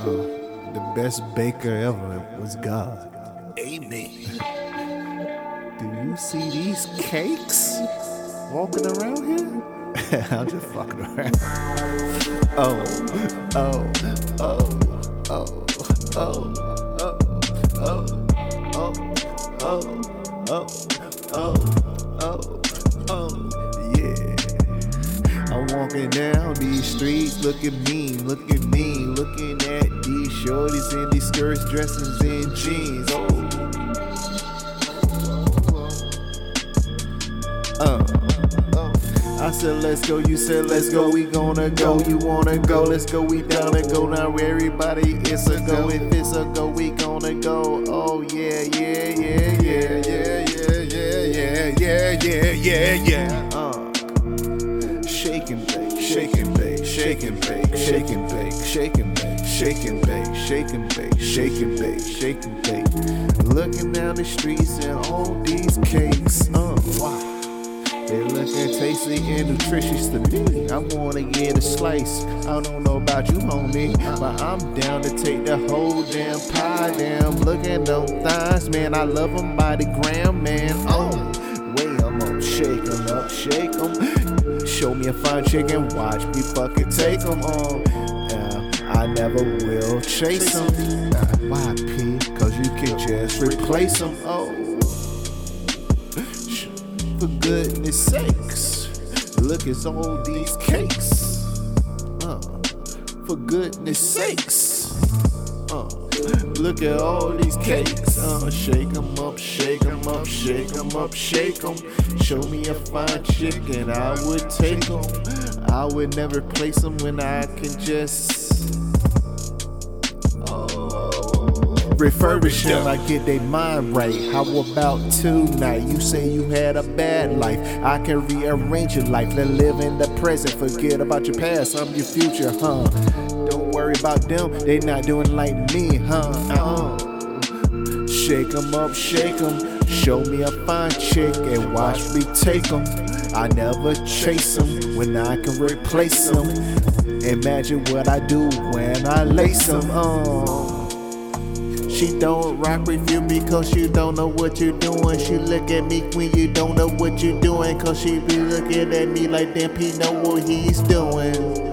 Uh, the best baker ever was God. Amen. Do you see these cakes walking around here? I'm just fucking around. Oh, oh, oh, oh, oh, oh, oh, oh, oh, oh, oh, walking down these streets looking mean, looking mean, looking at these shorties in these skirts, dresses in jeans. Oh. Uh. Oh. I said, let's go. You said, let's go. We gonna go. You wanna go? Let's go. We down to go now. Everybody, it's a go. If it's a go, we gonna go. Oh yeah, yeah, yeah, yeah, yeah, yeah, yeah, yeah, yeah, yeah, yeah. Uh. Shake and bake, shake and bake, shake and bake, shake and bake, shake and bake, shake and bake, shake and bake, shake and bake, shake and bake. Looking down the streets and all these cakes. Uh. Wow. They looking tasty and nutritious to me. I wanna get a slice. I don't know about you, homie, but I'm down to take the whole damn pie. Damn, look at them thighs, man. I love them by the gram, man. Oh, way I'm up, shake 'em up, shake 'em. Show me a fine chicken, watch me fucking take 'em on. Yeah, I never will chase 'em. Uh, why, P? Cause you can just replace 'em. Oh for goodness sakes. Look at all these cakes. Uh, for goodness sakes. Uh, look at all these cakes. Uh, shake 'em up, shake 'em up, shake 'em up, shake 'em. Show me a fine chick and I would take 'em. I would never place 'em when I can just. refurbish them, I get their mind right. How about tonight? You say you had a bad life. I can rearrange your life. Let live in the present. Forget about your past. I'm your future, huh? Worry about them. They not doing like me, huh? Uh-uh. Shake 'em up, shake 'em. Show me a fine chick and watch me take 'em. I never chase 'em when I can replace 'em. Imagine what I do when I lace 'em. Uh. She don't rock with you because you don't know what you're doing. She look at me when you don't know what you're doing. Cause she be looking at me like damn he know what he's doing.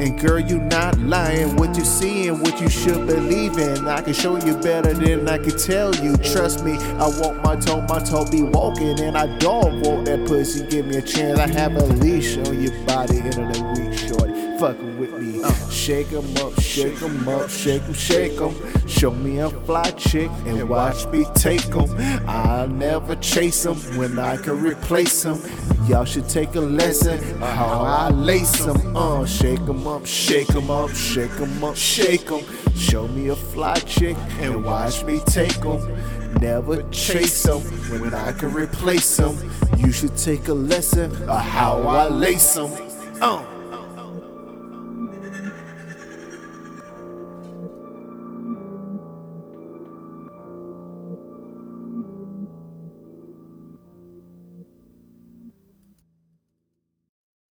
And girl, you not lying. What you see and what you should believe in. I can show you better than I can tell you. Trust me, I walk my toe, my toe be walking. And I dog walk that pussy. Give me a chance. I have a leash on your body in a week, shorty. Fucking with me. Shake 'em up, shake 'em up, shake 'em, shake 'em. Show me a fly chick and watch me take 'em. I'll never chase 'em when I can replace 'em. Y'all should take a lesson how I lace 'em. Uh, shake 'em up, shake 'em up, shake 'em up, shake 'em. Show me a fly chick and watch me take 'em. Never chase 'em when I can replace 'em. You should take a lesson of how I lace 'em. Uh.